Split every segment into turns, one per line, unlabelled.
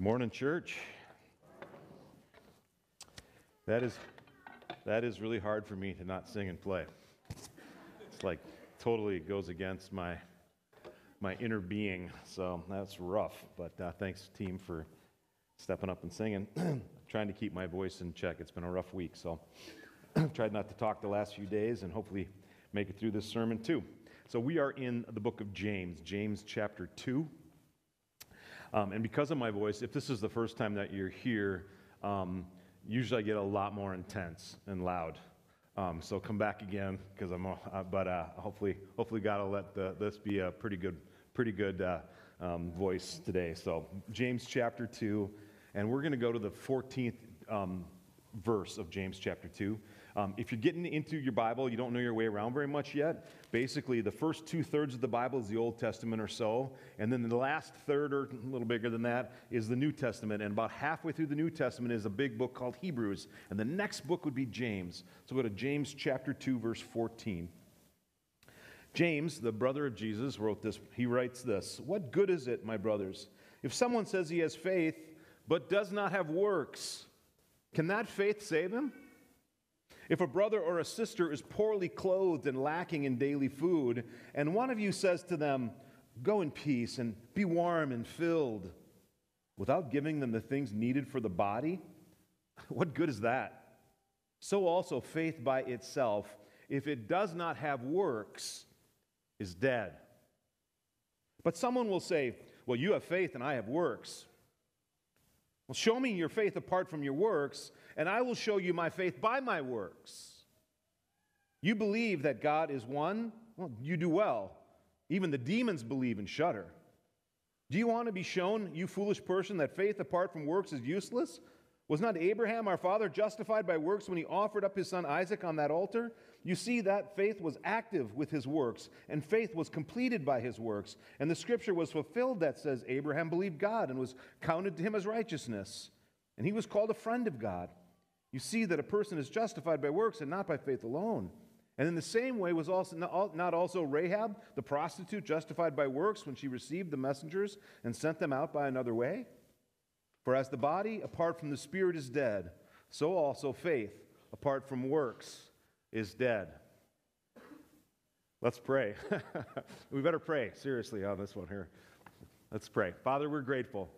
Morning, church. That is, that is really hard for me to not sing and play. It's like totally goes against my, my inner being, so that's rough. But uh, thanks, team, for stepping up and singing. trying to keep my voice in check. It's been a rough week, so I've tried not to talk the last few days and hopefully make it through this sermon too. So we are in the book of James, James chapter 2. Um, and because of my voice, if this is the first time that you're here, um, usually I get a lot more intense and loud. Um, so come back again because I'm. Uh, but uh, hopefully, hopefully God will let the, this be a pretty good, pretty good uh, um, voice today. So James chapter two, and we're going to go to the 14th um, verse of James chapter two. Um, if you're getting into your Bible, you don't know your way around very much yet. Basically, the first two thirds of the Bible is the Old Testament or so, and then the last third, or a little bigger than that, is the New Testament. And about halfway through the New Testament is a big book called Hebrews, and the next book would be James. So go to James chapter 2, verse 14. James, the brother of Jesus, wrote this. He writes this What good is it, my brothers, if someone says he has faith but does not have works? Can that faith save him? If a brother or a sister is poorly clothed and lacking in daily food, and one of you says to them, Go in peace and be warm and filled, without giving them the things needed for the body, what good is that? So also, faith by itself, if it does not have works, is dead. But someone will say, Well, you have faith and I have works. Well, show me your faith apart from your works, and I will show you my faith by my works. You believe that God is one? Well, you do well. Even the demons believe and shudder. Do you want to be shown, you foolish person, that faith apart from works is useless? Was not Abraham, our father, justified by works when he offered up his son Isaac on that altar? You see that faith was active with his works, and faith was completed by his works. And the scripture was fulfilled that says, Abraham believed God and was counted to him as righteousness. And he was called a friend of God. You see that a person is justified by works and not by faith alone. And in the same way, was also not also Rahab, the prostitute, justified by works when she received the messengers and sent them out by another way? For as the body apart from the spirit is dead, so also faith apart from works is dead. Let's pray. we better pray seriously on this one here. Let's pray. Father, we're grateful.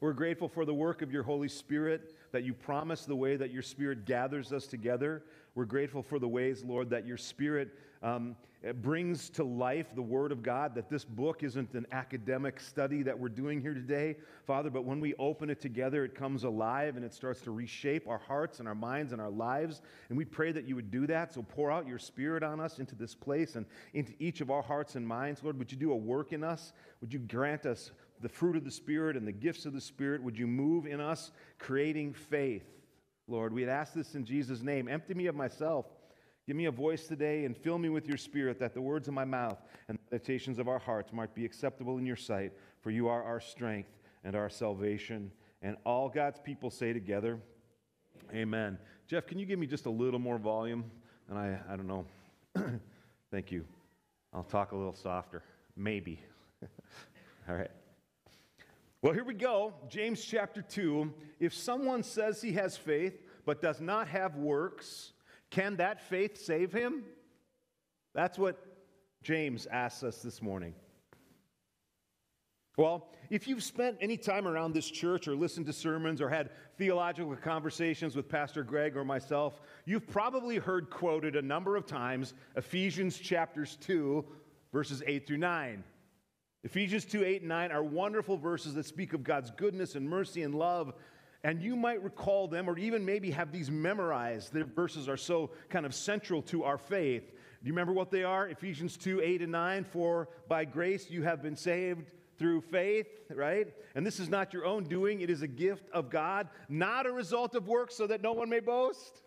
We're grateful for the work of your Holy Spirit, that you promise the way that your Spirit gathers us together. We're grateful for the ways, Lord, that your Spirit um, brings to life the Word of God, that this book isn't an academic study that we're doing here today, Father, but when we open it together, it comes alive and it starts to reshape our hearts and our minds and our lives. And we pray that you would do that. So pour out your Spirit on us into this place and into each of our hearts and minds, Lord. Would you do a work in us? Would you grant us the fruit of the Spirit and the gifts of the Spirit? Would you move in us, creating faith? Lord, we'd ask this in Jesus' name. Empty me of myself Give me a voice today and fill me with your spirit that the words of my mouth and the meditations of our hearts might be acceptable in your sight, for you are our strength and our salvation. And all God's people say together, Amen. Jeff, can you give me just a little more volume? And I, I don't know. Thank you. I'll talk a little softer. Maybe. all right. Well, here we go. James chapter 2. If someone says he has faith but does not have works, can that faith save him? That's what James asks us this morning. Well, if you've spent any time around this church or listened to sermons or had theological conversations with Pastor Greg or myself, you've probably heard quoted a number of times Ephesians chapters 2, verses 8 through 9. Ephesians 2, 8, and 9 are wonderful verses that speak of God's goodness and mercy and love and you might recall them or even maybe have these memorized. The verses are so kind of central to our faith. Do you remember what they are? Ephesians 2 8 and 9. For by grace you have been saved through faith, right? And this is not your own doing, it is a gift of God, not a result of works, so that no one may boast.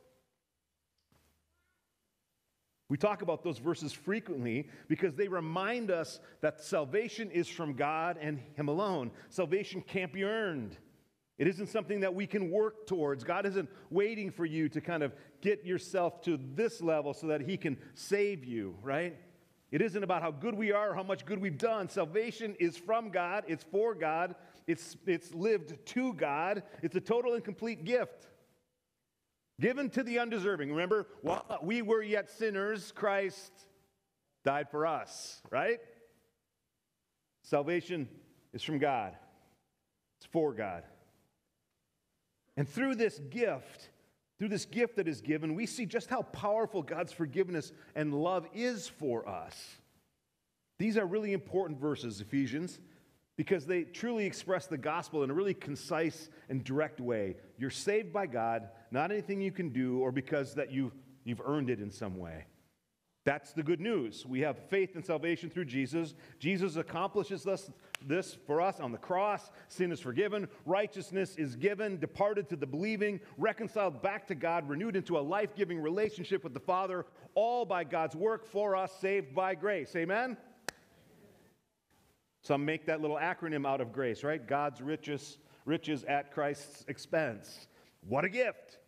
We talk about those verses frequently because they remind us that salvation is from God and Him alone. Salvation can't be earned. It isn't something that we can work towards. God isn't waiting for you to kind of get yourself to this level so that He can save you, right? It isn't about how good we are or how much good we've done. Salvation is from God, it's for God, it's, it's lived to God. It's a total and complete gift. Given to the undeserving. Remember, while we were yet sinners, Christ died for us, right? Salvation is from God, it's for God. And through this gift, through this gift that is given, we see just how powerful God's forgiveness and love is for us. These are really important verses, Ephesians, because they truly express the gospel in a really concise and direct way. You're saved by God, not anything you can do or because that you've, you've earned it in some way. That's the good news. We have faith and salvation through Jesus. Jesus accomplishes this, this for us on the cross. Sin is forgiven, righteousness is given, departed to the believing, reconciled back to God, renewed into a life giving relationship with the Father, all by God's work for us, saved by grace. Amen? Some make that little acronym out of grace, right? God's riches, riches at Christ's expense. What a gift!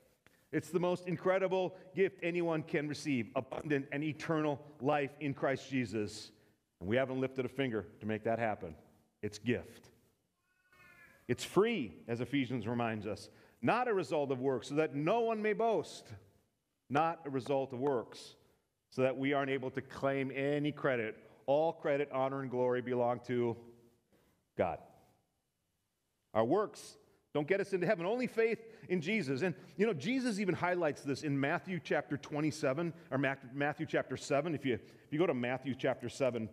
It's the most incredible gift anyone can receive abundant and eternal life in Christ Jesus. And we haven't lifted a finger to make that happen. It's gift. It's free, as Ephesians reminds us, not a result of works, so that no one may boast. Not a result of works, so that we aren't able to claim any credit. All credit, honor, and glory belong to God. Our works don't get us into heaven. Only faith in Jesus. And, you know, Jesus even highlights this in Matthew chapter 27, or Matthew chapter 7. If you, if you go to Matthew chapter 7,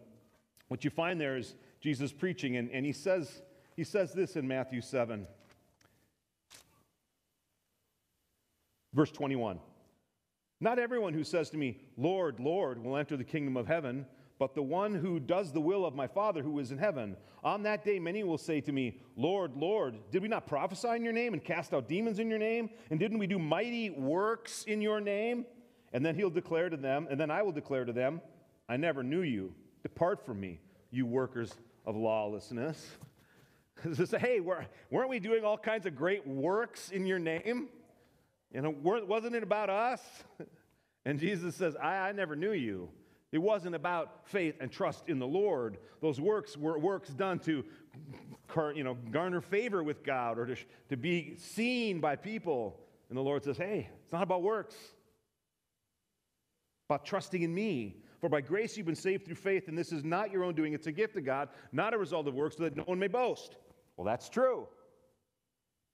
what you find there is Jesus preaching, and, and he, says, he says this in Matthew 7, verse 21. Not everyone who says to me, Lord, Lord, will enter the kingdom of heaven but the one who does the will of my Father who is in heaven. On that day, many will say to me, Lord, Lord, did we not prophesy in your name and cast out demons in your name? And didn't we do mighty works in your name? And then he'll declare to them, and then I will declare to them, I never knew you. Depart from me, you workers of lawlessness. say, hey, weren't we doing all kinds of great works in your name? You know, wasn't it about us? And Jesus says, I, I never knew you. It wasn't about faith and trust in the Lord. Those works were works done to you know, garner favor with God or to, to be seen by people. And the Lord says, hey, it's not about works, about trusting in me. For by grace you've been saved through faith, and this is not your own doing, it's a gift of God, not a result of works, so that no one may boast. Well, that's true.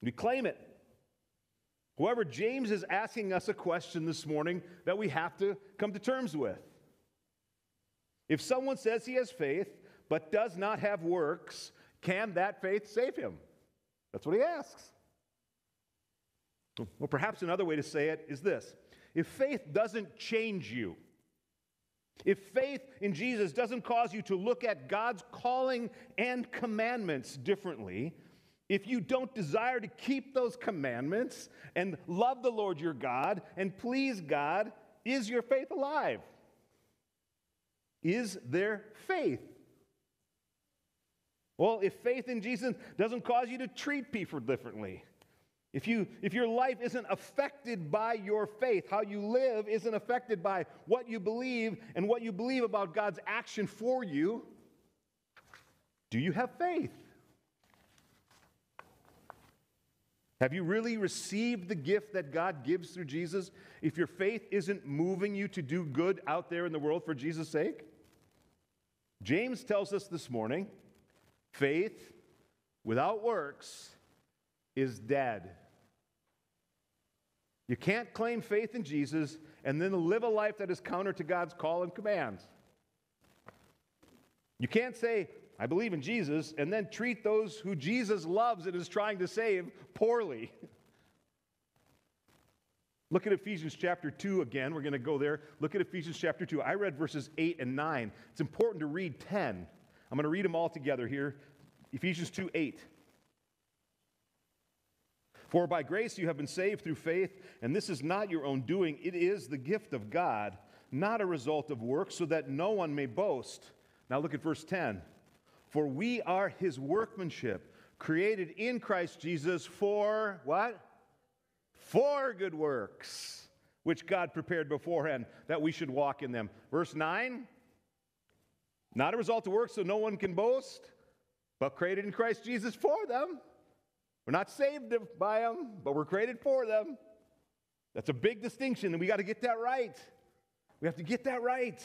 We claim it. However, James is asking us a question this morning that we have to come to terms with. If someone says he has faith but does not have works, can that faith save him? That's what he asks. Well, perhaps another way to say it is this if faith doesn't change you, if faith in Jesus doesn't cause you to look at God's calling and commandments differently, if you don't desire to keep those commandments and love the Lord your God and please God, is your faith alive? Is there faith? Well, if faith in Jesus doesn't cause you to treat people differently, if, you, if your life isn't affected by your faith, how you live isn't affected by what you believe and what you believe about God's action for you, do you have faith? Have you really received the gift that God gives through Jesus if your faith isn't moving you to do good out there in the world for Jesus' sake? James tells us this morning faith without works is dead. You can't claim faith in Jesus and then live a life that is counter to God's call and commands. You can't say, I believe in Jesus, and then treat those who Jesus loves and is trying to save poorly. Look at Ephesians chapter 2 again. We're going to go there. Look at Ephesians chapter 2. I read verses 8 and 9. It's important to read 10. I'm going to read them all together here. Ephesians 2 8. For by grace you have been saved through faith, and this is not your own doing, it is the gift of God, not a result of works, so that no one may boast. Now look at verse 10. For we are his workmanship, created in Christ Jesus for what? For good works, which God prepared beforehand that we should walk in them. Verse 9, not a result of works, so no one can boast. but created in Christ Jesus for them. We're not saved by them, but we're created for them. That's a big distinction, and we got to get that right. We have to get that right.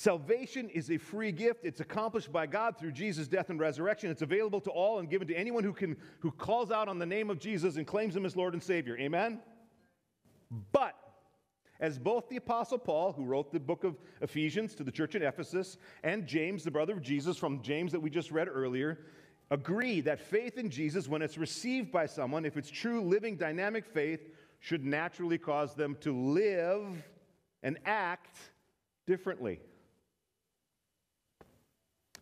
Salvation is a free gift. It's accomplished by God through Jesus' death and resurrection. It's available to all and given to anyone who, can, who calls out on the name of Jesus and claims him as Lord and Savior. Amen? But, as both the Apostle Paul, who wrote the book of Ephesians to the church in Ephesus, and James, the brother of Jesus, from James that we just read earlier, agree that faith in Jesus, when it's received by someone, if it's true, living, dynamic faith, should naturally cause them to live and act differently.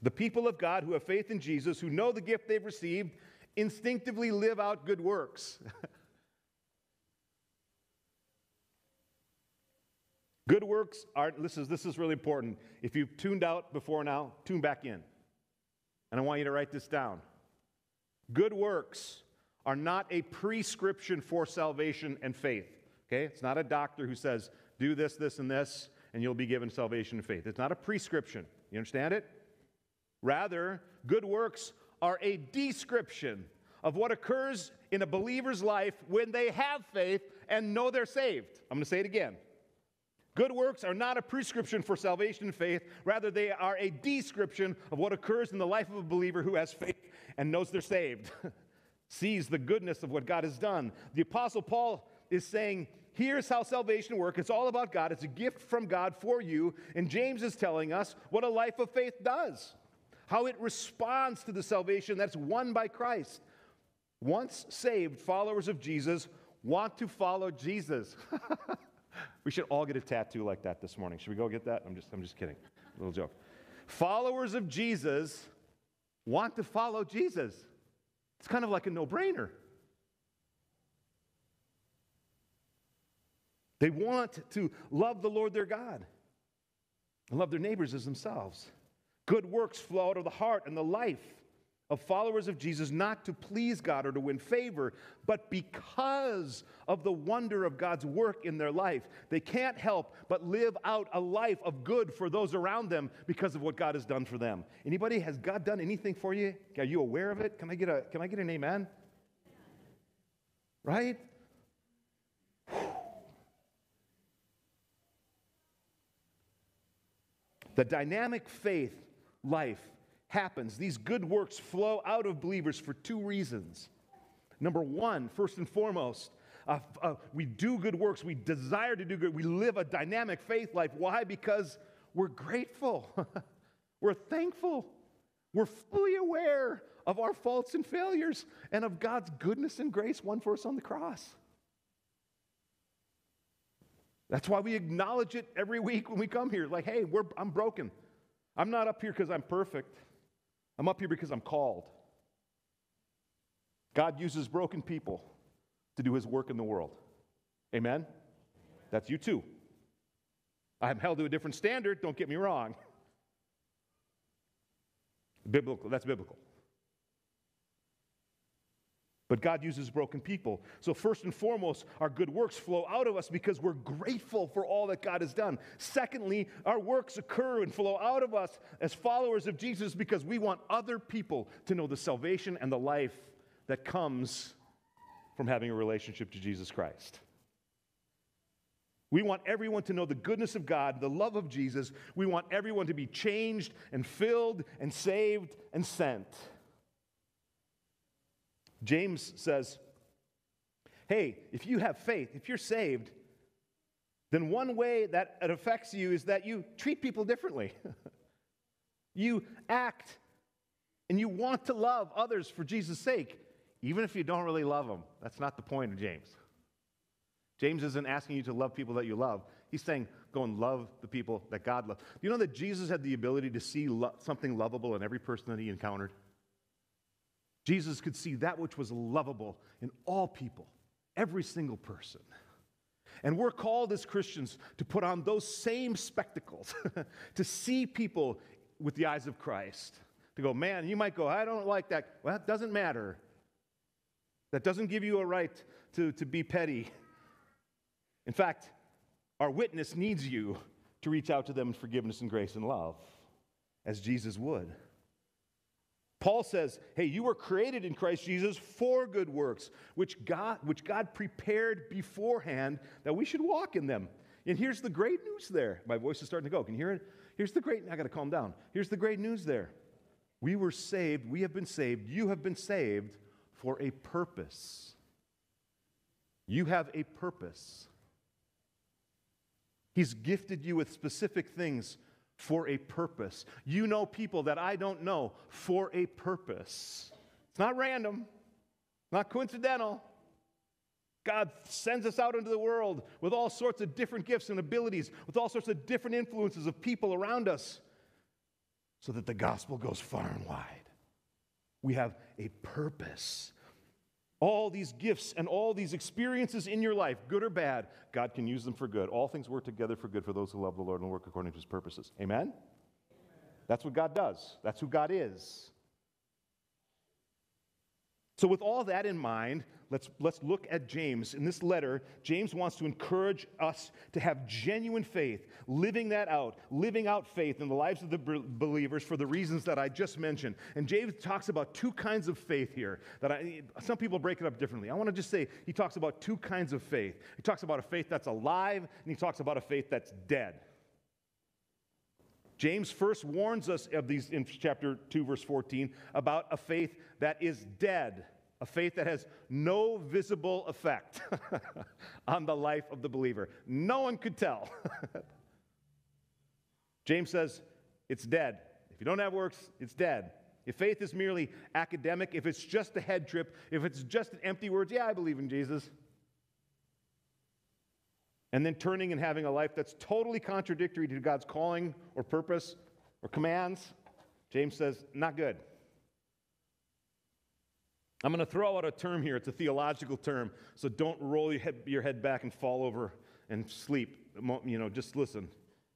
The people of God who have faith in Jesus, who know the gift they've received, instinctively live out good works. good works are, this is, this is really important. If you've tuned out before now, tune back in. And I want you to write this down. Good works are not a prescription for salvation and faith. Okay? It's not a doctor who says, do this, this, and this, and you'll be given salvation and faith. It's not a prescription. You understand it? Rather, good works are a description of what occurs in a believer's life when they have faith and know they're saved. I'm going to say it again. Good works are not a prescription for salvation and faith. Rather, they are a description of what occurs in the life of a believer who has faith and knows they're saved, sees the goodness of what God has done. The Apostle Paul is saying, Here's how salvation works. It's all about God. It's a gift from God for you. And James is telling us what a life of faith does how it responds to the salvation that's won by Christ. Once saved, followers of Jesus want to follow Jesus. we should all get a tattoo like that this morning. Should we go get that? I'm just, I'm just kidding. A little joke. Followers of Jesus want to follow Jesus. It's kind of like a no brainer. They want to love the Lord their God and love their neighbors as themselves. Good works flow out of the heart and the life of followers of Jesus, not to please God or to win favor, but because of the wonder of God's work in their life. They can't help but live out a life of good for those around them because of what God has done for them. Anybody, has God done anything for you? Are you aware of it? Can I get, a, can I get an amen? Right? The dynamic faith life happens. These good works flow out of believers for two reasons. Number one, first and foremost, uh, uh, we do good works. We desire to do good. We live a dynamic faith life. Why? Because we're grateful. we're thankful. We're fully aware of our faults and failures and of God's goodness and grace won for us on the cross. That's why we acknowledge it every week when we come here. Like, hey, I'm broken. I'm not up here because I'm perfect, I'm up here because I'm called. God uses broken people to do his work in the world. Amen? That's you too. I'm held to a different standard, don't get me wrong. Biblical, that's biblical. But God uses broken people. So, first and foremost, our good works flow out of us because we're grateful for all that God has done. Secondly, our works occur and flow out of us as followers of Jesus because we want other people to know the salvation and the life that comes from having a relationship to Jesus Christ. We want everyone to know the goodness of God, the love of Jesus. We want everyone to be changed and filled and saved and sent. James says, hey, if you have faith, if you're saved, then one way that it affects you is that you treat people differently. you act and you want to love others for Jesus' sake, even if you don't really love them. That's not the point of James. James isn't asking you to love people that you love. He's saying, go and love the people that God loves. You know that Jesus had the ability to see lo- something lovable in every person that he encountered? Jesus could see that which was lovable in all people, every single person. And we're called as Christians to put on those same spectacles, to see people with the eyes of Christ. To go, man, you might go, I don't like that. Well, that doesn't matter. That doesn't give you a right to, to be petty. In fact, our witness needs you to reach out to them in forgiveness and grace and love, as Jesus would. Paul says, hey, you were created in Christ Jesus for good works, which God, which God prepared beforehand that we should walk in them. And here's the great news there. My voice is starting to go. Can you hear it? Here's the great, I got to calm down. Here's the great news there. We were saved, we have been saved, you have been saved for a purpose. You have a purpose. He's gifted you with specific things for a purpose. You know people that I don't know for a purpose. It's not random, not coincidental. God sends us out into the world with all sorts of different gifts and abilities, with all sorts of different influences of people around us, so that the gospel goes far and wide. We have a purpose. All these gifts and all these experiences in your life, good or bad, God can use them for good. All things work together for good for those who love the Lord and work according to his purposes. Amen? That's what God does, that's who God is. So, with all that in mind, let's, let's look at James. In this letter, James wants to encourage us to have genuine faith, living that out, living out faith in the lives of the believers for the reasons that I just mentioned. And James talks about two kinds of faith here that I, some people break it up differently. I want to just say he talks about two kinds of faith. He talks about a faith that's alive, and he talks about a faith that's dead. James first warns us of these in chapter 2, verse 14, about a faith that is dead a faith that has no visible effect on the life of the believer. No one could tell. James says it's dead. If you don't have works, it's dead. If faith is merely academic, if it's just a head trip, if it's just an empty words, yeah, I believe in Jesus. And then turning and having a life that's totally contradictory to God's calling or purpose or commands, James says, not good. I'm going to throw out a term here. It's a theological term, so don't roll your head, your head back and fall over and sleep. You know, just listen.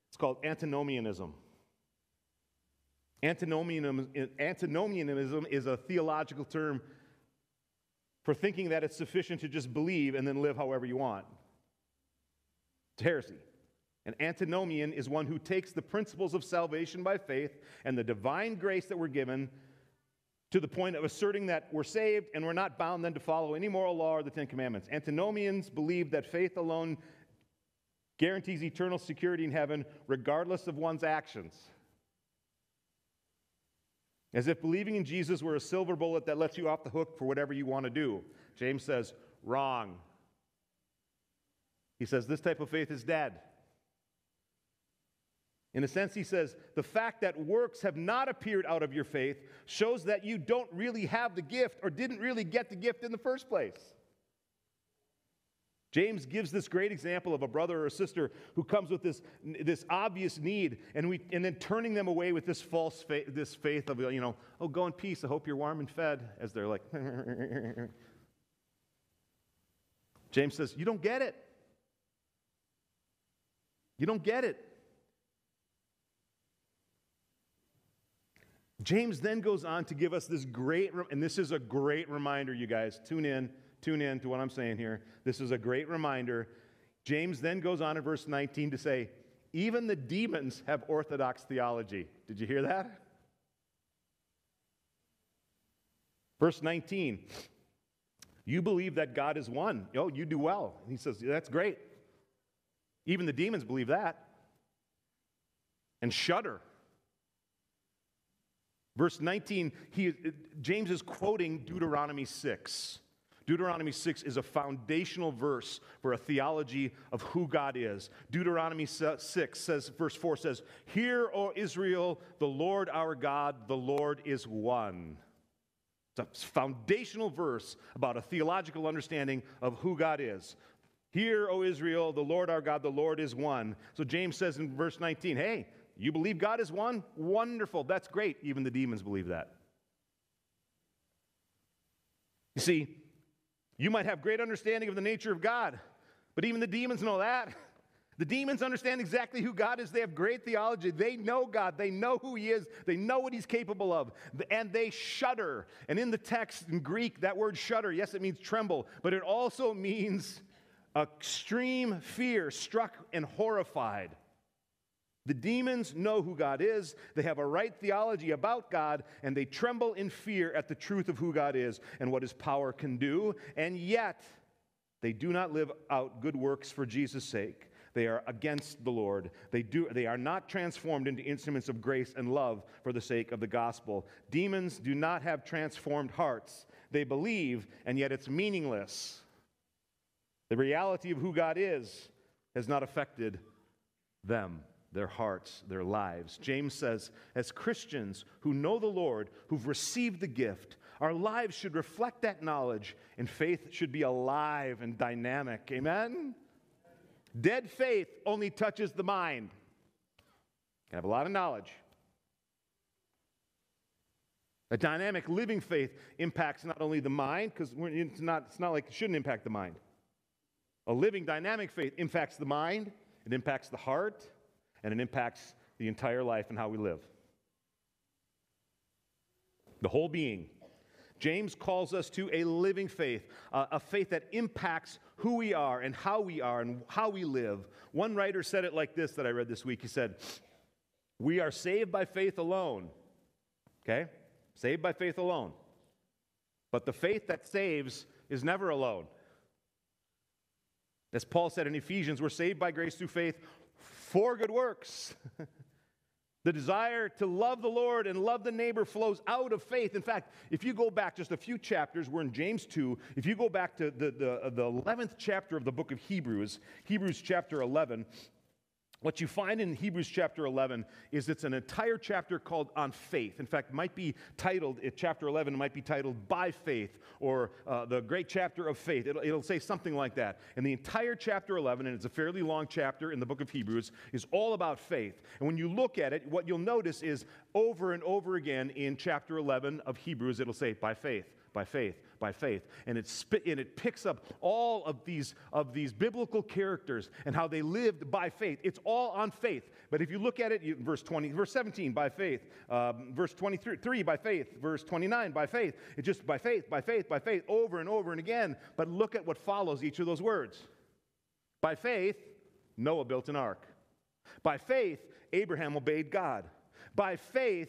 It's called antinomianism. Antinomianism, antinomianism is a theological term for thinking that it's sufficient to just believe and then live however you want. It's heresy. An antinomian is one who takes the principles of salvation by faith and the divine grace that we're given to the point of asserting that we're saved and we're not bound then to follow any moral law or the Ten Commandments. Antinomians believe that faith alone guarantees eternal security in heaven regardless of one's actions. As if believing in Jesus were a silver bullet that lets you off the hook for whatever you want to do. James says, wrong. He says, this type of faith is dead. In a sense, he says, the fact that works have not appeared out of your faith shows that you don't really have the gift or didn't really get the gift in the first place. James gives this great example of a brother or a sister who comes with this, this obvious need, and, we, and then turning them away with this false faith, this faith of, you know, oh, go in peace. I hope you're warm and fed, as they're like, James says, You don't get it. You don't get it. James then goes on to give us this great, and this is a great reminder, you guys. Tune in, tune in to what I'm saying here. This is a great reminder. James then goes on in verse 19 to say, even the demons have orthodox theology. Did you hear that? Verse 19, you believe that God is one. Oh, you do well. He says, that's great. Even the demons believe that and shudder. Verse 19, he, James is quoting Deuteronomy 6. Deuteronomy 6 is a foundational verse for a theology of who God is. Deuteronomy 6 says, verse 4 says, Hear, O Israel, the Lord our God, the Lord is one. It's a foundational verse about a theological understanding of who God is. Hear, O Israel, the Lord our God, the Lord is one. So James says in verse 19, Hey, you believe God is one? Wonderful. That's great. Even the demons believe that. You see, you might have great understanding of the nature of God, but even the demons know that. The demons understand exactly who God is. They have great theology. They know God. They know who He is. They know what He's capable of. And they shudder. And in the text in Greek, that word shudder, yes, it means tremble, but it also means extreme fear, struck and horrified. The demons know who God is, they have a right theology about God, and they tremble in fear at the truth of who God is and what his power can do, and yet they do not live out good works for Jesus' sake. They are against the Lord. They, do, they are not transformed into instruments of grace and love for the sake of the gospel. Demons do not have transformed hearts. They believe, and yet it's meaningless. The reality of who God is has not affected them, their hearts, their lives. James says, as Christians who know the Lord, who've received the gift, our lives should reflect that knowledge, and faith should be alive and dynamic. Amen? Dead faith only touches the mind. You have a lot of knowledge. A dynamic living faith impacts not only the mind, because it's not, it's not like it shouldn't impact the mind. A living dynamic faith impacts the mind, it impacts the heart, and it impacts the entire life and how we live. The whole being. James calls us to a living faith, uh, a faith that impacts who we are and how we are and how we live. One writer said it like this that I read this week. He said, We are saved by faith alone. Okay? Saved by faith alone. But the faith that saves is never alone. As Paul said in Ephesians, we're saved by grace through faith for good works. The desire to love the Lord and love the neighbor flows out of faith. In fact, if you go back just a few chapters, we're in James 2. If you go back to the, the, uh, the 11th chapter of the book of Hebrews, Hebrews chapter 11, what you find in Hebrews chapter 11 is it's an entire chapter called on faith. In fact, might be titled, chapter 11 might be titled by faith or uh, the great chapter of faith. It'll, it'll say something like that. And the entire chapter 11, and it's a fairly long chapter in the book of Hebrews, is all about faith. And when you look at it, what you'll notice is over and over again in chapter 11 of Hebrews, it'll say by faith, by faith, by faith. And it, sp- and it picks up all of these, of these biblical characters and how they lived by faith. It's all on faith. But if you look at it, you, verse 20, verse 17, by faith, um, verse 23, by faith, verse 29, by faith. It's just by faith, by faith, by faith, over and over and again. But look at what follows each of those words. By faith, Noah built an ark. By faith, Abraham obeyed God. By faith,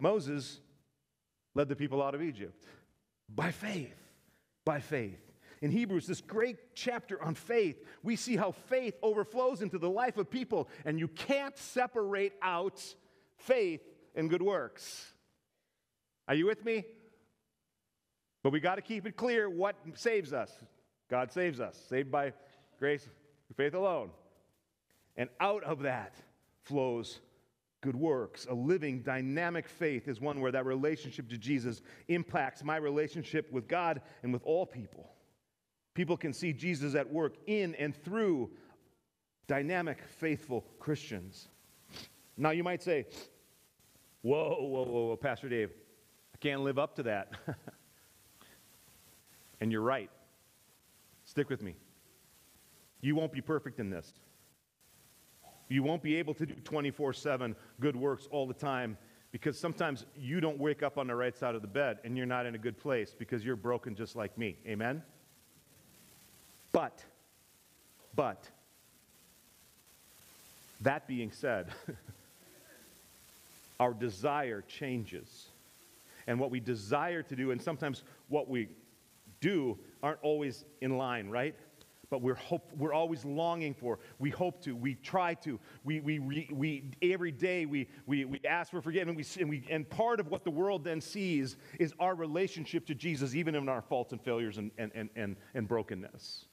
Moses led the people out of Egypt by faith. By faith. In Hebrews, this great chapter on faith, we see how faith overflows into the life of people, and you can't separate out faith and good works. Are you with me? But we got to keep it clear what saves us. God saves us, saved by grace, faith alone. And out of that flows good works. A living, dynamic faith is one where that relationship to Jesus impacts my relationship with God and with all people. People can see Jesus at work in and through dynamic, faithful Christians. Now, you might say, Whoa, whoa, whoa, whoa, Pastor Dave, I can't live up to that. and you're right. Stick with me. You won't be perfect in this. You won't be able to do 24 7 good works all the time because sometimes you don't wake up on the right side of the bed and you're not in a good place because you're broken just like me. Amen? But, but, that being said, our desire changes. And what we desire to do, and sometimes what we do, aren't always in line, right? But we're, hope, we're always longing for. We hope to. We try to. We, we, we, every day we, we, we ask for forgiveness. And, we, and, we, and part of what the world then sees is our relationship to Jesus, even in our faults and failures and, and, and, and, and brokenness.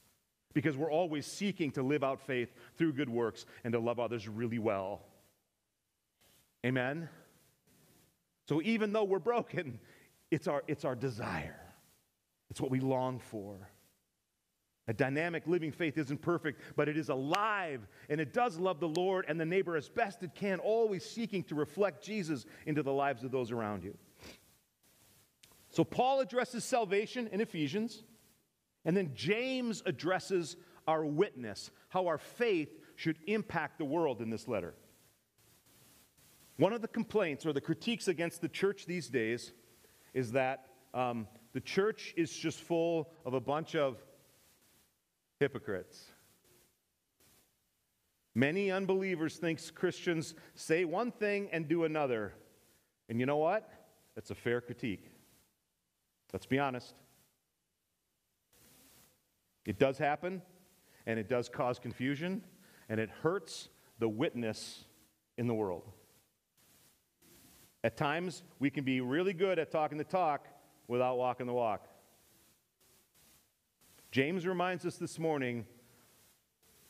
Because we're always seeking to live out faith through good works and to love others really well. Amen? So even though we're broken, it's our, it's our desire, it's what we long for. A dynamic living faith isn't perfect, but it is alive and it does love the Lord and the neighbor as best it can, always seeking to reflect Jesus into the lives of those around you. So, Paul addresses salvation in Ephesians, and then James addresses our witness, how our faith should impact the world in this letter. One of the complaints or the critiques against the church these days is that um, the church is just full of a bunch of hypocrites. Many unbelievers think Christians say one thing and do another. And you know what? That's a fair critique. Let's be honest. It does happen, and it does cause confusion, and it hurts the witness in the world. At times, we can be really good at talking the talk without walking the walk. James reminds us this morning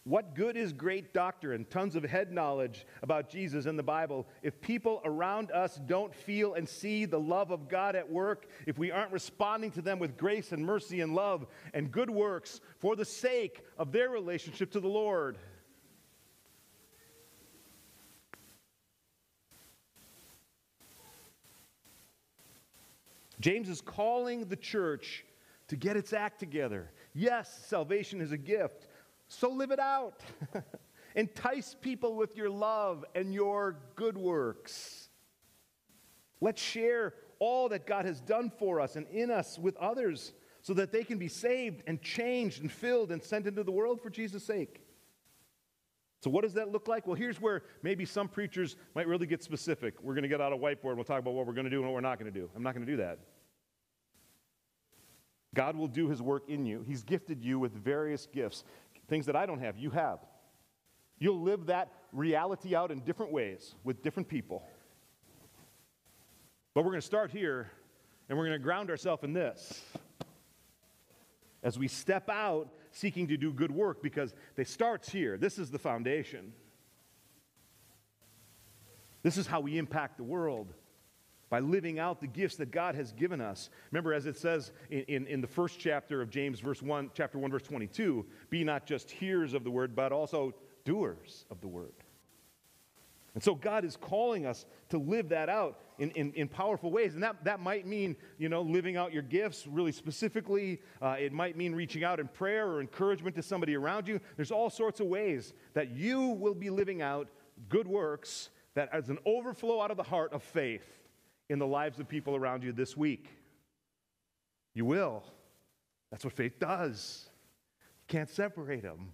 what good is great doctrine, tons of head knowledge about Jesus in the Bible, if people around us don't feel and see the love of God at work, if we aren't responding to them with grace and mercy and love and good works for the sake of their relationship to the Lord? James is calling the church to get its act together. Yes, salvation is a gift, so live it out. Entice people with your love and your good works. Let's share all that God has done for us and in us with others so that they can be saved and changed and filled and sent into the world for Jesus' sake. So, what does that look like? Well, here's where maybe some preachers might really get specific. We're going to get out a whiteboard. We'll talk about what we're going to do and what we're not going to do. I'm not going to do that. God will do his work in you. He's gifted you with various gifts. Things that I don't have, you have. You'll live that reality out in different ways with different people. But we're going to start here and we're going to ground ourselves in this. As we step out seeking to do good work, because it starts here. This is the foundation. This is how we impact the world by living out the gifts that God has given us. Remember, as it says in, in, in, the first chapter of James, verse 1, chapter 1, verse 22, be not just hearers of the word, but also doers of the word. And so God is calling us to live that out in, in, in powerful ways. And that, that might mean, you know, living out your gifts really specifically. Uh, it might mean reaching out in prayer or encouragement to somebody around you. There's all sorts of ways that you will be living out good works that as an overflow out of the heart of faith in the lives of people around you this week. You will. That's what faith does. You can't separate them.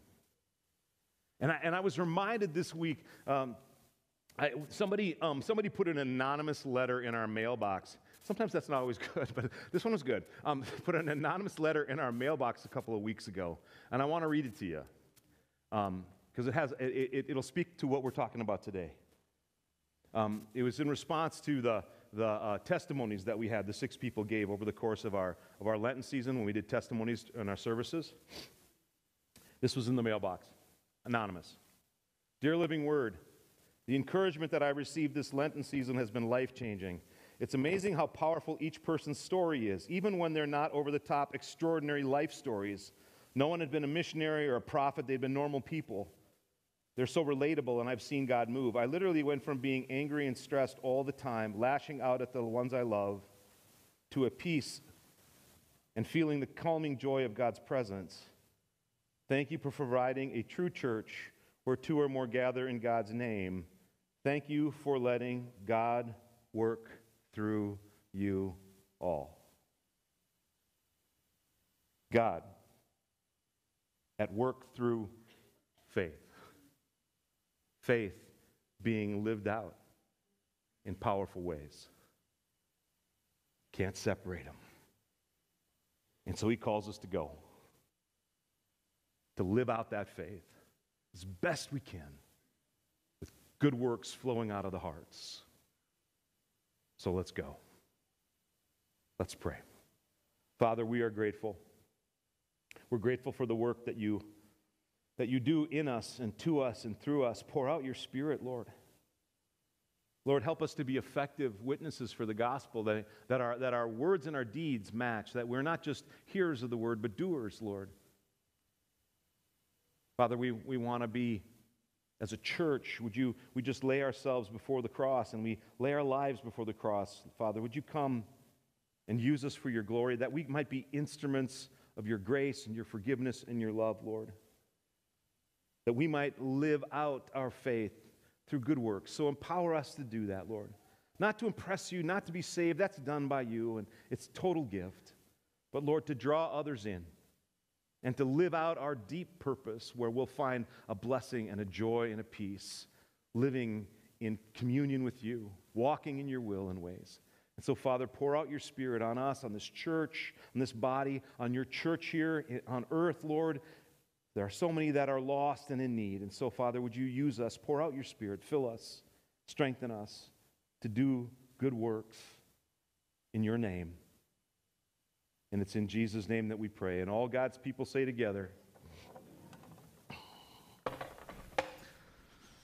And I, and I was reminded this week, um, I, somebody, um, somebody put an anonymous letter in our mailbox. Sometimes that's not always good, but this one was good. Um, put an anonymous letter in our mailbox a couple of weeks ago, and I want to read it to you because um, it has it, it, will speak to what we're talking about today. Um, it was in response to the the uh, testimonies that we had, the six people gave over the course of our, of our Lenten season when we did testimonies in our services. This was in the mailbox, anonymous. Dear Living Word, the encouragement that I received this Lenten season has been life changing. It's amazing how powerful each person's story is, even when they're not over the top, extraordinary life stories. No one had been a missionary or a prophet, they'd been normal people. They're so relatable, and I've seen God move. I literally went from being angry and stressed all the time, lashing out at the ones I love, to a peace and feeling the calming joy of God's presence. Thank you for providing a true church where two or more gather in God's name. Thank you for letting God work through you all. God at work through faith faith being lived out in powerful ways. Can't separate them. And so he calls us to go, to live out that faith as best we can with good works flowing out of the hearts. So let's go. Let's pray. Father, we are grateful. We're grateful for the work that you that you do in us and to us and through us. Pour out your Spirit, Lord. Lord, help us to be effective witnesses for the gospel, that, that, our, that our words and our deeds match, that we're not just hearers of the word, but doers, Lord. Father, we, we want to be, as a church, would you we just lay ourselves before the cross and we lay our lives before the cross? Father, would you come and use us for your glory, that we might be instruments of your grace and your forgiveness and your love, Lord? That we might live out our faith through good works. So empower us to do that, Lord. Not to impress you, not to be saved, that's done by you, and it's total gift. But Lord, to draw others in, and to live out our deep purpose where we'll find a blessing and a joy and a peace, living in communion with you, walking in your will and ways. And so, Father, pour out your Spirit on us, on this church, on this body, on your church here on earth, Lord. There are so many that are lost and in need. And so, Father, would you use us, pour out your Spirit, fill us, strengthen us to do good works in your name. And it's in Jesus' name that we pray. And all God's people say together,